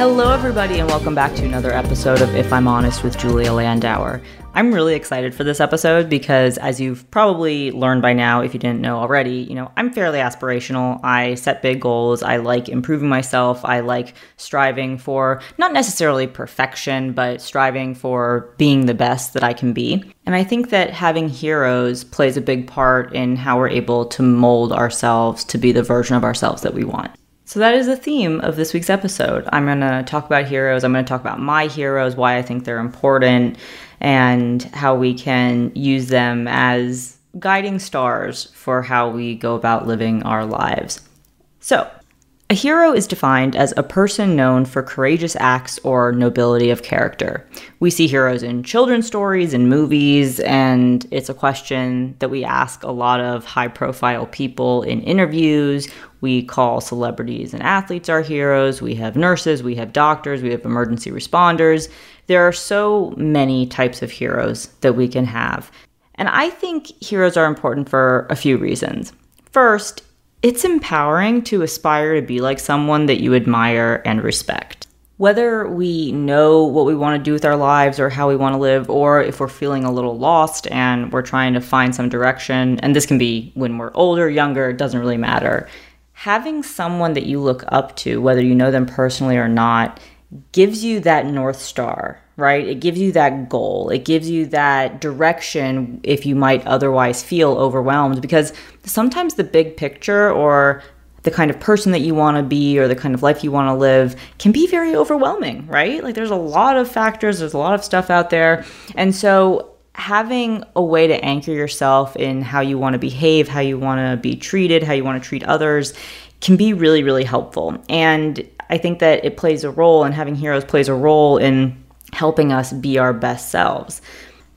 Hello, everybody, and welcome back to another episode of If I'm Honest with Julia Landauer. I'm really excited for this episode because, as you've probably learned by now, if you didn't know already, you know, I'm fairly aspirational. I set big goals. I like improving myself. I like striving for not necessarily perfection, but striving for being the best that I can be. And I think that having heroes plays a big part in how we're able to mold ourselves to be the version of ourselves that we want. So that is the theme of this week's episode. I'm going to talk about heroes. I'm going to talk about my heroes, why I think they're important, and how we can use them as guiding stars for how we go about living our lives. So, a hero is defined as a person known for courageous acts or nobility of character. We see heroes in children's stories and movies, and it's a question that we ask a lot of high profile people in interviews. We call celebrities and athletes our heroes. We have nurses, we have doctors, we have emergency responders. There are so many types of heroes that we can have. And I think heroes are important for a few reasons. First, it's empowering to aspire to be like someone that you admire and respect. Whether we know what we want to do with our lives or how we want to live, or if we're feeling a little lost and we're trying to find some direction, and this can be when we're older, younger, it doesn't really matter. Having someone that you look up to, whether you know them personally or not, gives you that North Star, right? It gives you that goal. It gives you that direction if you might otherwise feel overwhelmed because sometimes the big picture or the kind of person that you want to be or the kind of life you want to live can be very overwhelming, right? Like there's a lot of factors, there's a lot of stuff out there. And so having a way to anchor yourself in how you want to behave, how you want to be treated, how you want to treat others can be really, really helpful. And I think that it plays a role, and having heroes plays a role in helping us be our best selves.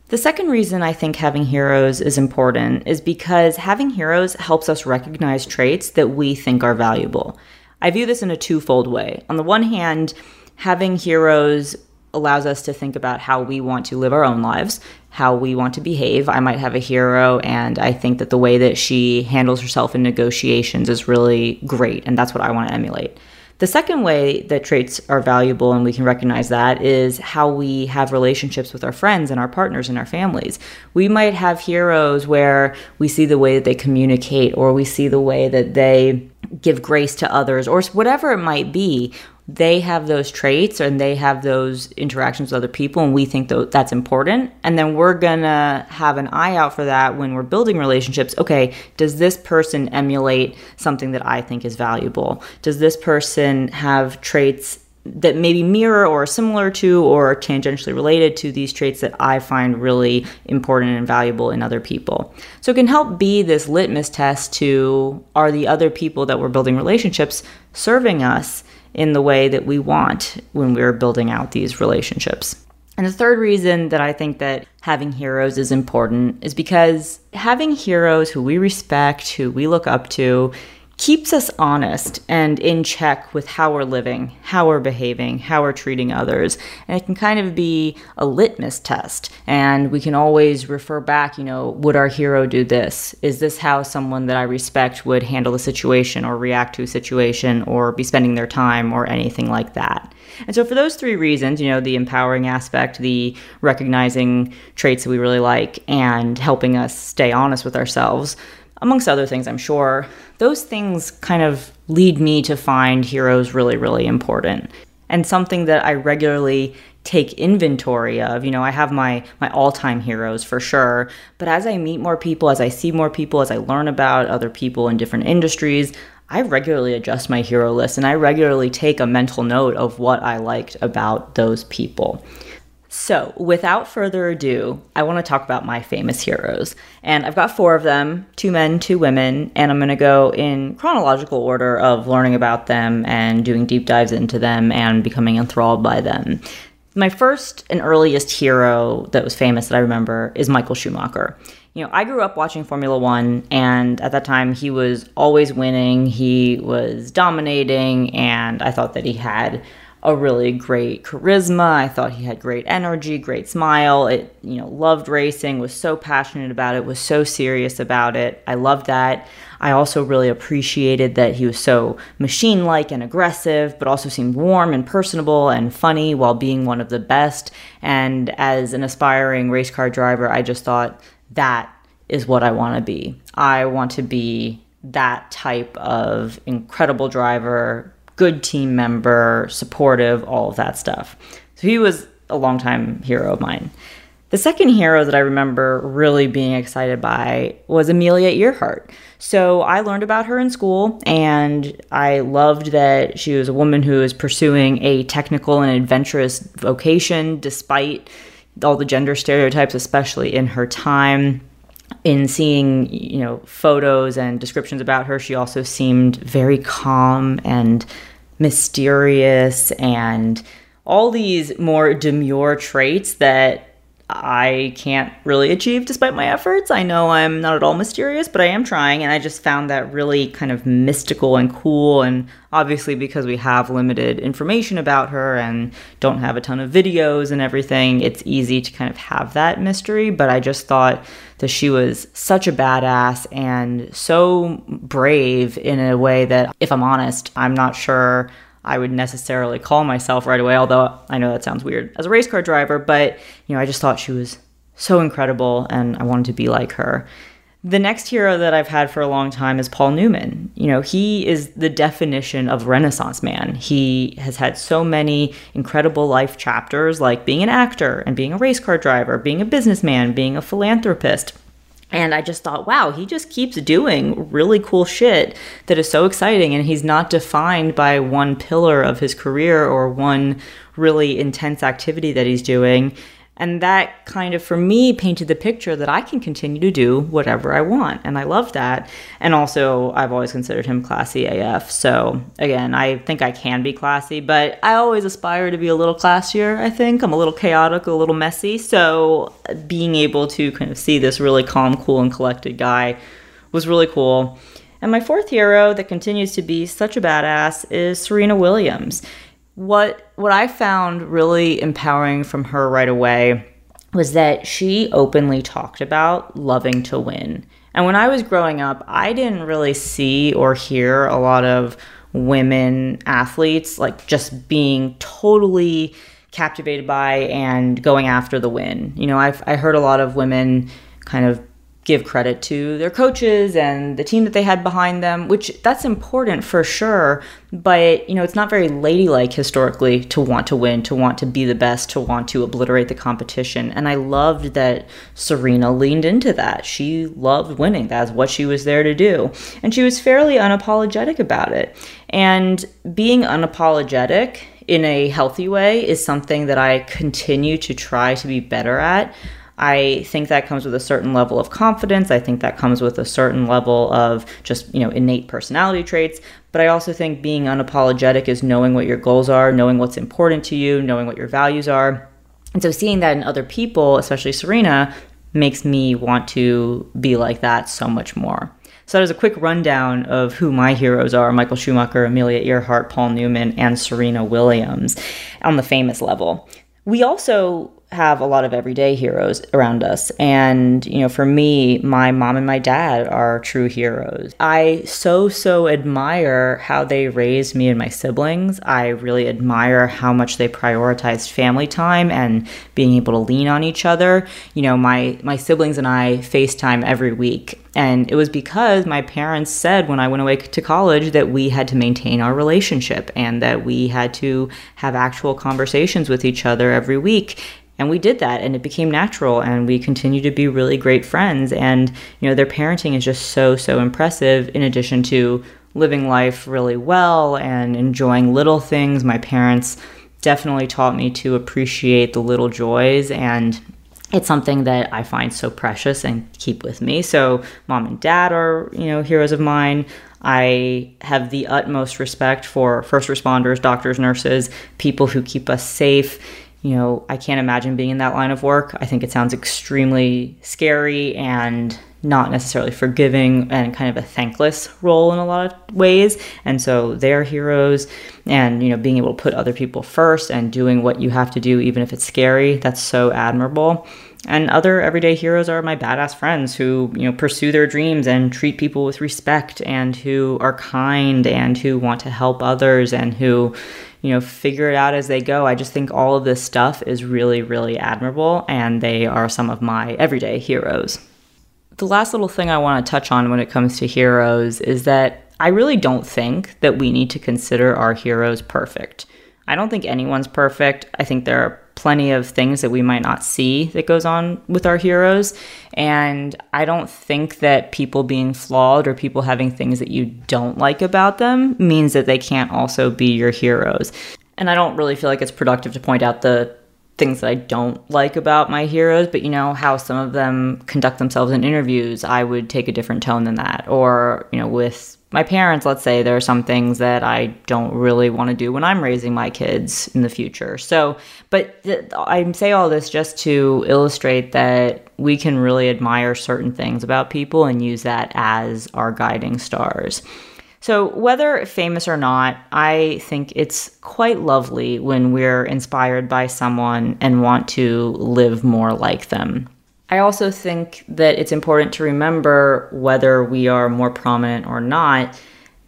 The second reason I think having heroes is important is because having heroes helps us recognize traits that we think are valuable. I view this in a twofold way. On the one hand, having heroes allows us to think about how we want to live our own lives, how we want to behave. I might have a hero, and I think that the way that she handles herself in negotiations is really great, and that's what I want to emulate. The second way that traits are valuable and we can recognize that is how we have relationships with our friends and our partners and our families. We might have heroes where we see the way that they communicate or we see the way that they give grace to others or whatever it might be they have those traits and they have those interactions with other people and we think that that's important. And then we're gonna have an eye out for that when we're building relationships. Okay does this person emulate something that i think is valuable? Does this person have traits that maybe mirror or similar to or tangentially related to these traits that I find really important and valuable in other people. So it can help be this litmus test to are the other people that we're building relationships serving us in the way that we want when we're building out these relationships. And the third reason that I think that having heroes is important is because having heroes who we respect, who we look up to, keeps us honest and in check with how we're living, how we're behaving, how we're treating others. And it can kind of be a litmus test. And we can always refer back, you know, would our hero do this? Is this how someone that I respect would handle a situation or react to a situation or be spending their time or anything like that? And so, for those three reasons, you know, the empowering aspect, the recognizing traits that we really like, and helping us stay honest with ourselves, amongst other things, I'm sure, those things kind of lead me to find heroes really, really important. And something that I regularly take inventory of. You know, I have my my all-time heroes for sure, but as I meet more people, as I see more people, as I learn about other people in different industries, I regularly adjust my hero list and I regularly take a mental note of what I liked about those people. So, without further ado, I want to talk about my famous heroes. And I've got four of them two men, two women, and I'm going to go in chronological order of learning about them and doing deep dives into them and becoming enthralled by them. My first and earliest hero that was famous that I remember is Michael Schumacher. You know, I grew up watching Formula One, and at that time, he was always winning, he was dominating, and I thought that he had a really great charisma. I thought he had great energy, great smile. It, you know, loved racing, was so passionate about it, was so serious about it. I loved that. I also really appreciated that he was so machine like and aggressive, but also seemed warm and personable and funny while being one of the best. And as an aspiring race car driver, I just thought that is what I want to be. I want to be that type of incredible driver, good team member, supportive, all of that stuff. So he was a longtime hero of mine. The second hero that I remember really being excited by was Amelia Earhart. So I learned about her in school, and I loved that she was a woman who was pursuing a technical and adventurous vocation despite all the gender stereotypes, especially in her time in seeing you know photos and descriptions about her she also seemed very calm and mysterious and all these more demure traits that I can't really achieve despite my efforts. I know I'm not at all mysterious, but I am trying, and I just found that really kind of mystical and cool. And obviously, because we have limited information about her and don't have a ton of videos and everything, it's easy to kind of have that mystery. But I just thought that she was such a badass and so brave in a way that, if I'm honest, I'm not sure I would necessarily call myself right away, although I know that sounds weird as a race car driver, but you know, I just thought she was so incredible and I wanted to be like her. The next hero that I've had for a long time is Paul Newman. You know, he is the definition of Renaissance man. He has had so many incredible life chapters, like being an actor and being a race car driver, being a businessman, being a philanthropist. And I just thought, wow, he just keeps doing really cool shit that is so exciting. And he's not defined by one pillar of his career or one really intense activity that he's doing. And that kind of, for me, painted the picture that I can continue to do whatever I want. And I love that. And also, I've always considered him classy AF. So, again, I think I can be classy, but I always aspire to be a little classier, I think. I'm a little chaotic, a little messy. So, being able to kind of see this really calm, cool, and collected guy was really cool. And my fourth hero that continues to be such a badass is Serena Williams what what I found really empowering from her right away was that she openly talked about loving to win. And when I was growing up, I didn't really see or hear a lot of women athletes like just being totally captivated by and going after the win. You know, I've I heard a lot of women kind of give credit to their coaches and the team that they had behind them, which that's important for sure. But, you know, it's not very ladylike historically to want to win, to want to be the best, to want to obliterate the competition. And I loved that Serena leaned into that. She loved winning. That's what she was there to do. And she was fairly unapologetic about it. And being unapologetic in a healthy way is something that I continue to try to be better at. I think that comes with a certain level of confidence. I think that comes with a certain level of just, you know, innate personality traits. But I also think being unapologetic is knowing what your goals are, knowing what's important to you, knowing what your values are. And so seeing that in other people, especially Serena, makes me want to be like that so much more. So that is a quick rundown of who my heroes are Michael Schumacher, Amelia Earhart, Paul Newman, and Serena Williams on the famous level. We also have a lot of everyday heroes around us. And, you know, for me, my mom and my dad are true heroes. I so, so admire how they raised me and my siblings. I really admire how much they prioritized family time and being able to lean on each other. You know, my, my siblings and I FaceTime every week. And it was because my parents said when I went away to college that we had to maintain our relationship and that we had to have actual conversations with each other every week and we did that and it became natural and we continue to be really great friends and you know their parenting is just so so impressive in addition to living life really well and enjoying little things my parents definitely taught me to appreciate the little joys and it's something that I find so precious and keep with me. So mom and dad are, you know, heroes of mine. I have the utmost respect for first responders, doctors, nurses, people who keep us safe you know, I can't imagine being in that line of work. I think it sounds extremely scary and not necessarily forgiving and kind of a thankless role in a lot of ways. And so they're heroes and, you know, being able to put other people first and doing what you have to do, even if it's scary, that's so admirable. And other everyday heroes are my badass friends who, you know, pursue their dreams and treat people with respect and who are kind and who want to help others and who, you know, figure it out as they go. I just think all of this stuff is really, really admirable, and they are some of my everyday heroes. The last little thing I want to touch on when it comes to heroes is that I really don't think that we need to consider our heroes perfect. I don't think anyone's perfect. I think there are plenty of things that we might not see that goes on with our heroes and i don't think that people being flawed or people having things that you don't like about them means that they can't also be your heroes and i don't really feel like it's productive to point out the things that I don't like about my heroes, but you know how some of them conduct themselves in interviews, I would take a different tone than that. Or, you know, with my parents, let's say there are some things that I don't really want to do when I'm raising my kids in the future. So, but th- I say all this just to illustrate that we can really admire certain things about people and use that as our guiding stars. So, whether famous or not, I think it's quite lovely when we're inspired by someone and want to live more like them. I also think that it's important to remember whether we are more prominent or not,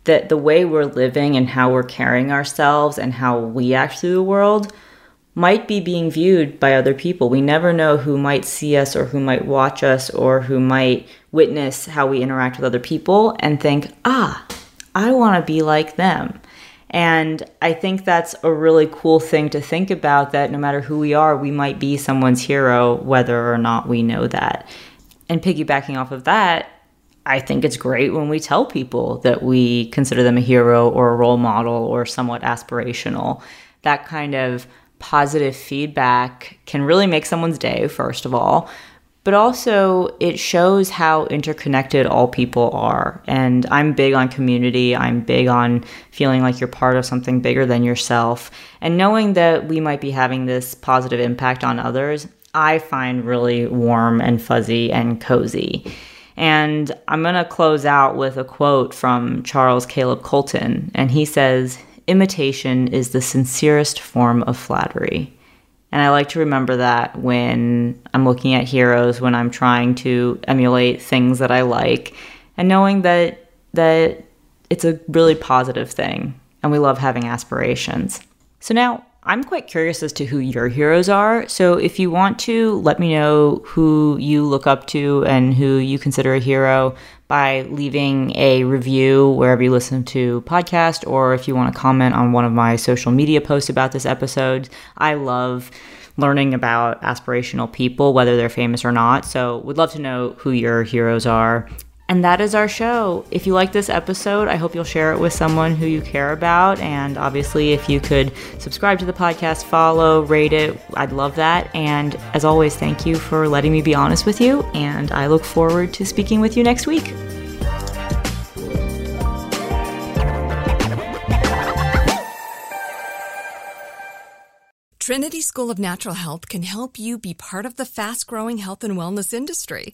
that the way we're living and how we're carrying ourselves and how we act through the world might be being viewed by other people. We never know who might see us or who might watch us or who might witness how we interact with other people and think, ah, I want to be like them. And I think that's a really cool thing to think about that no matter who we are, we might be someone's hero, whether or not we know that. And piggybacking off of that, I think it's great when we tell people that we consider them a hero or a role model or somewhat aspirational. That kind of positive feedback can really make someone's day, first of all, but also it shows how interconnected all people are. And I'm big on community, I'm big on feeling like you're part of something bigger than yourself. And knowing that we might be having this positive impact on others, I find really warm and fuzzy and cozy. And I'm going to close out with a quote from Charles Caleb Colton. And he says, Imitation is the sincerest form of flattery. And I like to remember that when I'm looking at heroes, when I'm trying to emulate things that I like, and knowing that that it's a really positive thing and we love having aspirations. So now I'm quite curious as to who your heroes are. So if you want to let me know who you look up to and who you consider a hero by leaving a review wherever you listen to podcast or if you want to comment on one of my social media posts about this episode. I love learning about aspirational people whether they're famous or not. So, would love to know who your heroes are and that is our show. If you like this episode, I hope you'll share it with someone who you care about. And obviously, if you could subscribe to the podcast, follow, rate it, I'd love that. And as always, thank you for letting me be honest with you. And I look forward to speaking with you next week. Trinity School of Natural Health can help you be part of the fast growing health and wellness industry.